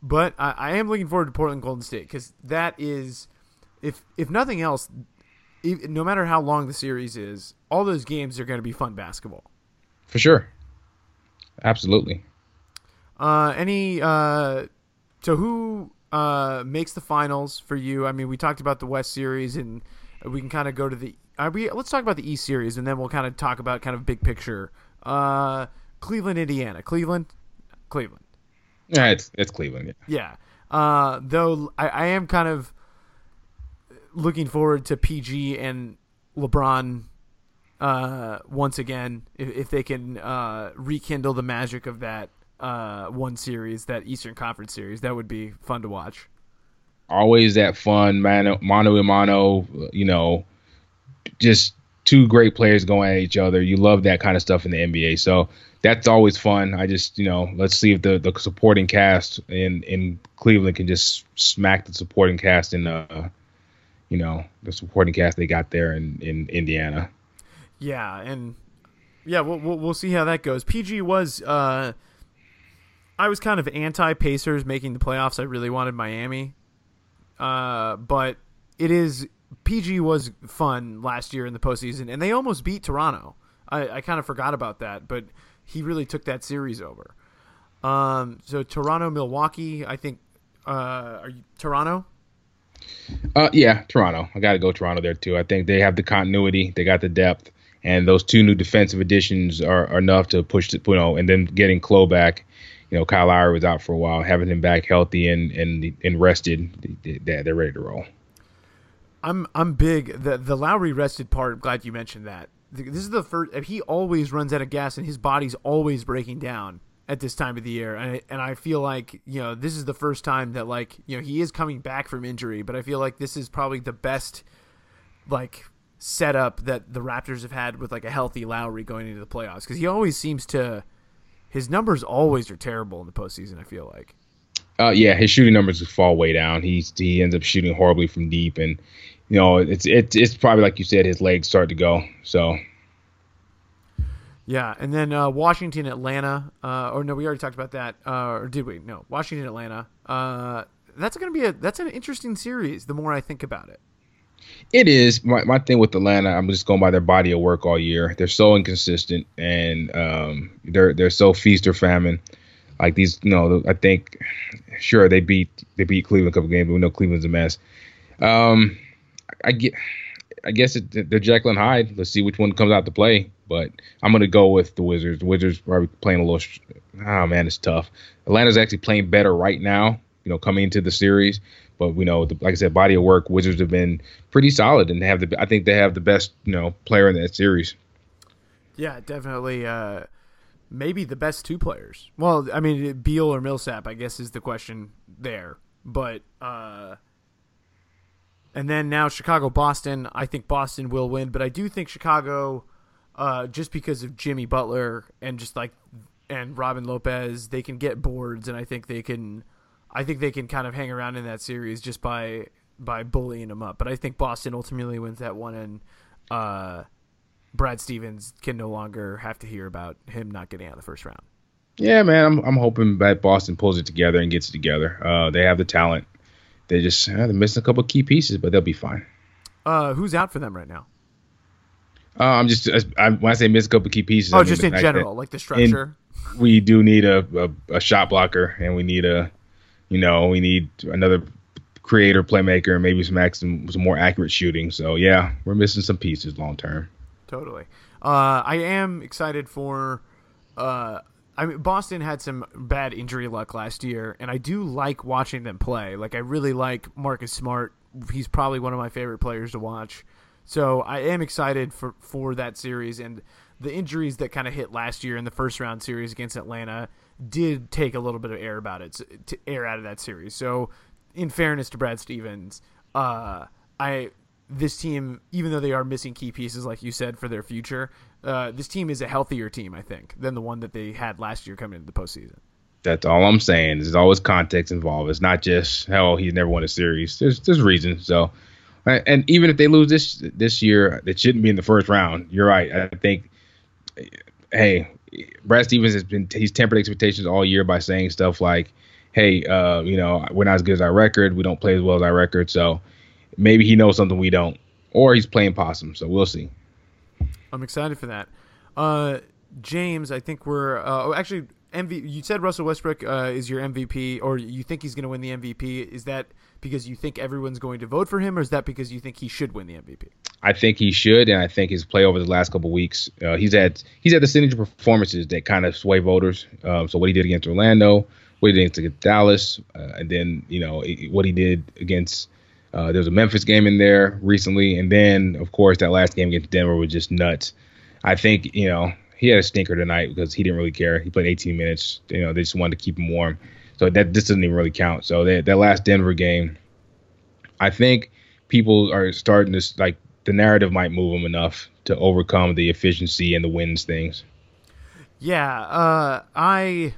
but I, I am looking forward to Portland Golden State because that is, if if nothing else, no matter how long the series is, all those games are going to be fun basketball. For sure. Absolutely. Uh, any uh, so who uh makes the finals for you? I mean, we talked about the West series, and we can kind of go to the. Uh, we let's talk about the East series, and then we'll kind of talk about kind of big picture. Uh, Cleveland, Indiana, Cleveland, Cleveland. Yeah, it's it's Cleveland. Yeah. yeah. Uh, though I, I am kind of looking forward to PG and LeBron uh, once again if, if they can uh, rekindle the magic of that uh, one series, that Eastern Conference series. That would be fun to watch. Always that fun mano mano a mano, you know, just two great players going at each other. You love that kind of stuff in the NBA. So that's always fun. I just, you know, let's see if the, the supporting cast in, in Cleveland can just smack the supporting cast in, uh, you know, the supporting cast they got there in, in Indiana. Yeah. And yeah, we'll, we'll, we'll see how that goes. PG was, uh, I was kind of anti Pacers making the playoffs. I really wanted Miami. Uh, but it is PG was fun last year in the postseason, and they almost beat Toronto. I, I kind of forgot about that, but he really took that series over. Um, so Toronto, Milwaukee, I think. Uh, are you Toronto? Uh, yeah, Toronto. I got to go Toronto there too. I think they have the continuity, they got the depth, and those two new defensive additions are, are enough to push the, you know, and then getting K-Lo back. You know, Kyle Lowry was out for a while. Having him back healthy and and and rested, they, they're ready to roll. I'm I'm big. The the Lowry rested part. I'm glad you mentioned that. This is the first. He always runs out of gas, and his body's always breaking down at this time of the year. And I, and I feel like you know this is the first time that like you know he is coming back from injury, but I feel like this is probably the best like setup that the Raptors have had with like a healthy Lowry going into the playoffs because he always seems to his numbers always are terrible in the postseason. I feel like. Uh, yeah, his shooting numbers fall way down. He's he ends up shooting horribly from deep, and you know, it's it's it's probably like you said, his legs start to go. So. Yeah, and then uh, Washington, Atlanta. Uh, or no, we already talked about that. Uh, or did we? No, Washington, Atlanta. Uh, that's going to be a that's an interesting series. The more I think about it. It is my, my thing with Atlanta. I'm just going by their body of work all year. They're so inconsistent, and um, they're they're so feast or famine. Like these, you know, I think, sure they beat they beat Cleveland a couple games, but we know Cleveland's a mess. Um, I get. I guess it, they're Jekyll and Hyde. Let's see which one comes out to play. But I'm gonna go with the Wizards. The Wizards are playing a little. Oh man, it's tough. Atlanta's actually playing better right now. You know, coming into the series. But we know, the, like I said, body of work. Wizards have been pretty solid, and have the. I think they have the best, you know, player in that series. Yeah, definitely. Uh, maybe the best two players. Well, I mean, Beal or Millsap, I guess, is the question there. But uh, and then now Chicago Boston. I think Boston will win, but I do think Chicago, uh, just because of Jimmy Butler and just like and Robin Lopez, they can get boards, and I think they can. I think they can kind of hang around in that series just by by bullying them up. But I think Boston ultimately wins that one, and uh, Brad Stevens can no longer have to hear about him not getting out of the first round. Yeah, man, I'm I'm hoping that Boston pulls it together and gets it together. Uh, they have the talent they just uh, they're missing a couple key pieces, but they'll be fine. Uh, who's out for them right now? Uh, I'm just I, when I say miss a couple key pieces. Oh, I mean just in general, like the structure. we do need a, a, a shot blocker, and we need a, you know, we need another creator, playmaker, and maybe some some, some more accurate shooting. So yeah, we're missing some pieces long term. Totally. Uh, I am excited for. Uh, I mean, Boston had some bad injury luck last year, and I do like watching them play. Like, I really like Marcus Smart. He's probably one of my favorite players to watch. So I am excited for for that series, and the injuries that kind of hit last year in the first round series against Atlanta did take a little bit of air about it to air out of that series. So, in fairness to Brad Stevens, uh, I this team, even though they are missing key pieces, like you said, for their future, uh, this team is a healthier team, I think, than the one that they had last year coming into the postseason. That's all I'm saying. There's always context involved. It's not just hell he's never won a series. There's there's reasons. So, and even if they lose this this year, it shouldn't be in the first round. You're right. I think, hey, Brad Stevens has been he's tempered expectations all year by saying stuff like, hey, uh, you know, we're not as good as our record. We don't play as well as our record. So maybe he knows something we don't, or he's playing possum. So we'll see. I'm excited for that. Uh, James, I think we're. Uh, oh, actually, MV. You said Russell Westbrook uh, is your MVP, or you think he's going to win the MVP. Is that because you think everyone's going to vote for him, or is that because you think he should win the MVP? I think he should, and I think his play over the last couple weeks, uh, he's had he's had the signature performances that kind of sway voters. Um, so what he did against Orlando, what he did against Dallas, uh, and then you know what he did against. Uh, there was a Memphis game in there recently, and then of course that last game against Denver was just nuts. I think you know he had a stinker tonight because he didn't really care. He played 18 minutes. You know they just wanted to keep him warm, so that this doesn't even really count. So that that last Denver game, I think people are starting to like the narrative might move them enough to overcome the efficiency and the wins things. Yeah, uh, I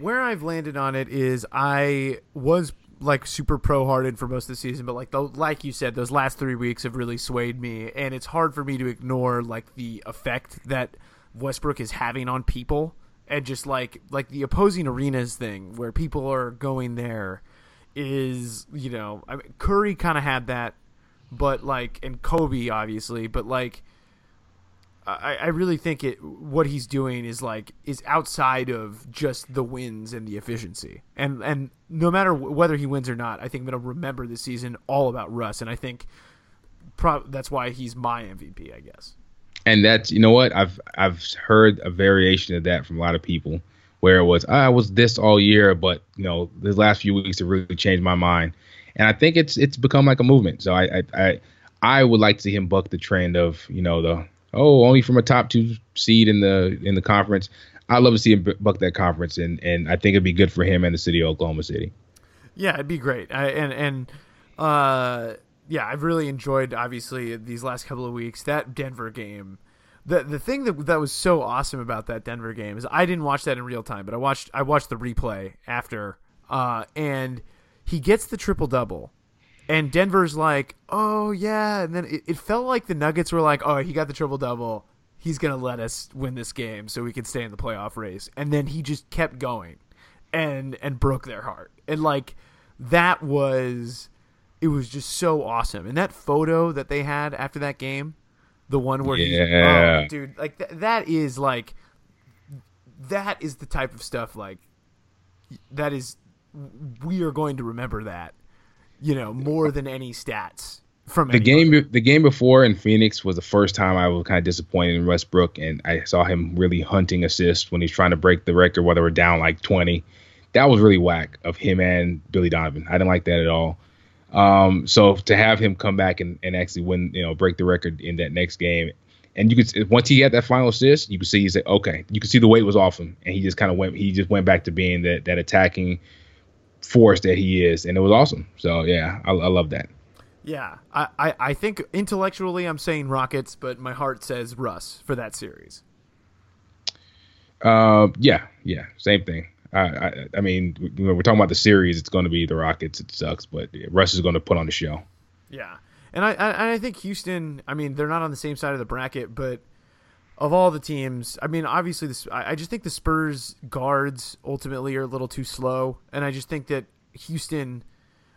where I've landed on it is I was like super pro Harden for most of the season, but like the, like you said, those last three weeks have really swayed me, and it's hard for me to ignore like the effect that Westbrook is having on people, and just like like the opposing arenas thing where people are going there is you know I mean, Curry kind of had that, but like and Kobe obviously, but like I, I really think it what he's doing is like is outside of just the wins and the efficiency. And and no matter whether he wins or not I think I'm gonna remember this season all about Russ and I think pro- that's why he's my MVP I guess and that's you know what I've I've heard a variation of that from a lot of people where it was I was this all year but you know the last few weeks have really changed my mind and I think it's it's become like a movement so I I I, I would like to see him buck the trend of you know the oh, only from a top two seed in the in the conference. I'd love to see him buck that conference, and and I think it'd be good for him and the city of Oklahoma City. Yeah, it'd be great. I, and and uh, yeah, I've really enjoyed obviously these last couple of weeks that Denver game. The the thing that that was so awesome about that Denver game is I didn't watch that in real time, but I watched I watched the replay after, uh, and he gets the triple double and Denver's like, oh yeah, and then it, it felt like the Nuggets were like, oh, he got the triple double, he's gonna let us win this game so we can stay in the playoff race, and then he just kept going, and and broke their heart, and like that was, it was just so awesome, and that photo that they had after that game, the one where yeah, he, oh, dude, like th- that is like, that is the type of stuff like, that is, we are going to remember that you know, more than any stats from the anybody. game. The game before in Phoenix was the first time I was kind of disappointed in Westbrook, and I saw him really hunting assists when he's trying to break the record, whether we're down like 20. That was really whack of him and Billy Donovan. I didn't like that at all. Um, so to have him come back and, and actually win, you know, break the record in that next game, and you could once he had that final assist, you could see he said, okay, you could see the weight was off him, and he just kind of went, he just went back to being that that attacking force that he is, and it was awesome. So yeah, I, I love that. Yeah, I, I, I think intellectually I'm saying Rockets, but my heart says Russ for that series. Uh, yeah, yeah, same thing. I, I, I mean, when we're talking about the series, it's going to be the Rockets. It sucks, but Russ is going to put on the show. Yeah, and I, I, I think Houston. I mean, they're not on the same side of the bracket, but of all the teams, I mean, obviously, this I, I, just think the Spurs guards ultimately are a little too slow, and I just think that Houston,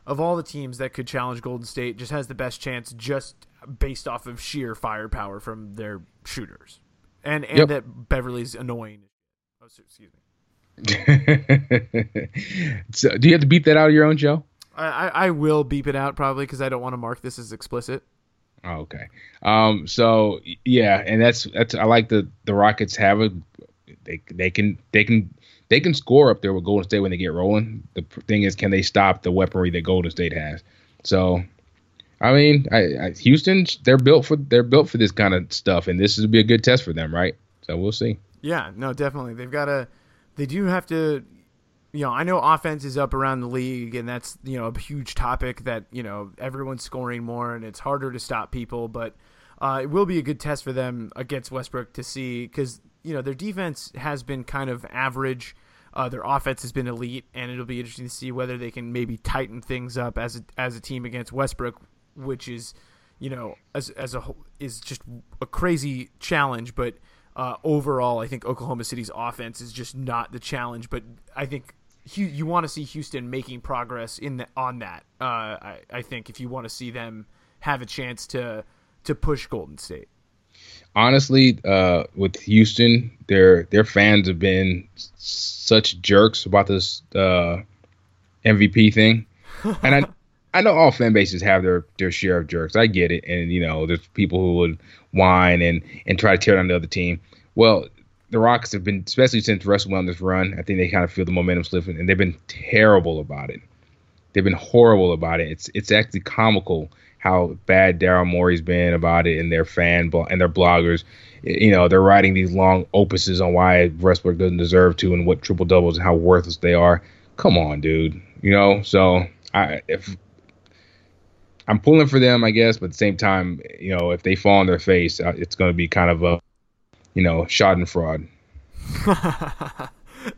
of all the teams that could challenge Golden State, just has the best chance just based off of sheer firepower from their shooters, and and yep. that Beverley's annoying. Oh, excuse me. so, do you have to beep that out of your own show? I, I will beep it out probably because I don't want to mark this as explicit. Oh, okay. Um. So yeah, and that's that's I like the the Rockets have a they they can they can they can score up there with Golden State when they get rolling. The thing is, can they stop the weaponry that Golden State has? So, I mean, I, I, Houston they're built for they're built for this kind of stuff, and this would be a good test for them, right? So we'll see. Yeah, no, definitely. They've got to. They do have to you know, I know offense is up around the league, and that's you know a huge topic that you know everyone's scoring more, and it's harder to stop people. But uh, it will be a good test for them against Westbrook to see because you know their defense has been kind of average. Uh, their offense has been elite, and it'll be interesting to see whether they can maybe tighten things up as a, as a team against Westbrook, which is, you know, as as a whole is just a crazy challenge. But uh, overall, I think Oklahoma City's offense is just not the challenge. But I think you want to see Houston making progress in the, on that. Uh, I, I think if you want to see them have a chance to to push Golden State. Honestly, uh, with Houston, their their fans have been such jerks about this uh, MVP thing, and I I know all fan bases have their their share of jerks. I get it, and you know there's people who would whine and and try to tear down the other team. Well, the Rockets have been, especially since Russell went on this run, I think they kind of feel the momentum slipping, and they've been terrible about it. They've been horrible about it. It's it's actually comical how bad Daryl Morey's been about it, and their fan and their bloggers. You know, they're writing these long opuses on why Westbrook doesn't deserve to, and what triple doubles and how worthless they are. Come on, dude. You know, so I if I'm pulling for them, I guess, but at the same time, you know, if they fall on their face, uh, it's going to be kind of a, you know, shot and fraud.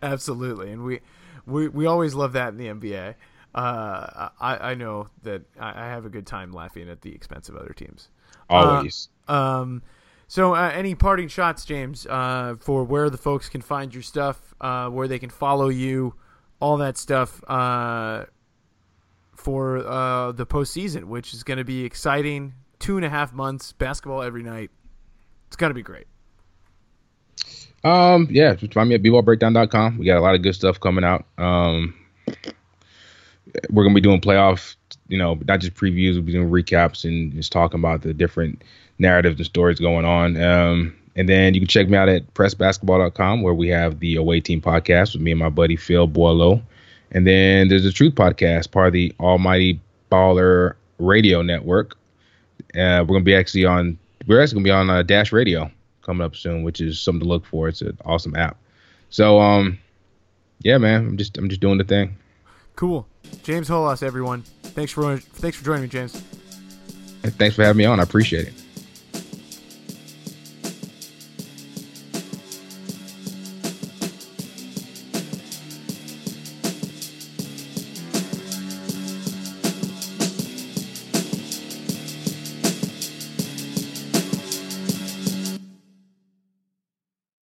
Absolutely, and we, we we always love that in the NBA. Uh, I I know that I have a good time laughing at the expense of other teams. Always. Uh, um, so uh, any parting shots, James, uh, for where the folks can find your stuff, uh, where they can follow you, all that stuff uh, for uh, the postseason, which is going to be exciting. Two and a half months, basketball every night. It's going to be great. Um, yeah, just find me at bballbreakdown.com. We got a lot of good stuff coming out. Um, we're gonna be doing playoff, you know, not just previews. We'll be doing recaps and just talking about the different narratives and stories going on. Um, and then you can check me out at pressbasketball.com where we have the away team podcast with me and my buddy Phil Boileau. And then there's the Truth Podcast, part of the Almighty Baller Radio Network. Uh, we're gonna be actually on. We're actually gonna be on uh, Dash Radio coming up soon, which is something to look for. It's an awesome app. So, um, yeah, man, I'm just I'm just doing the thing. Cool, James Holas, everyone. Thanks for thanks for joining me, James. And thanks for having me on. I appreciate it.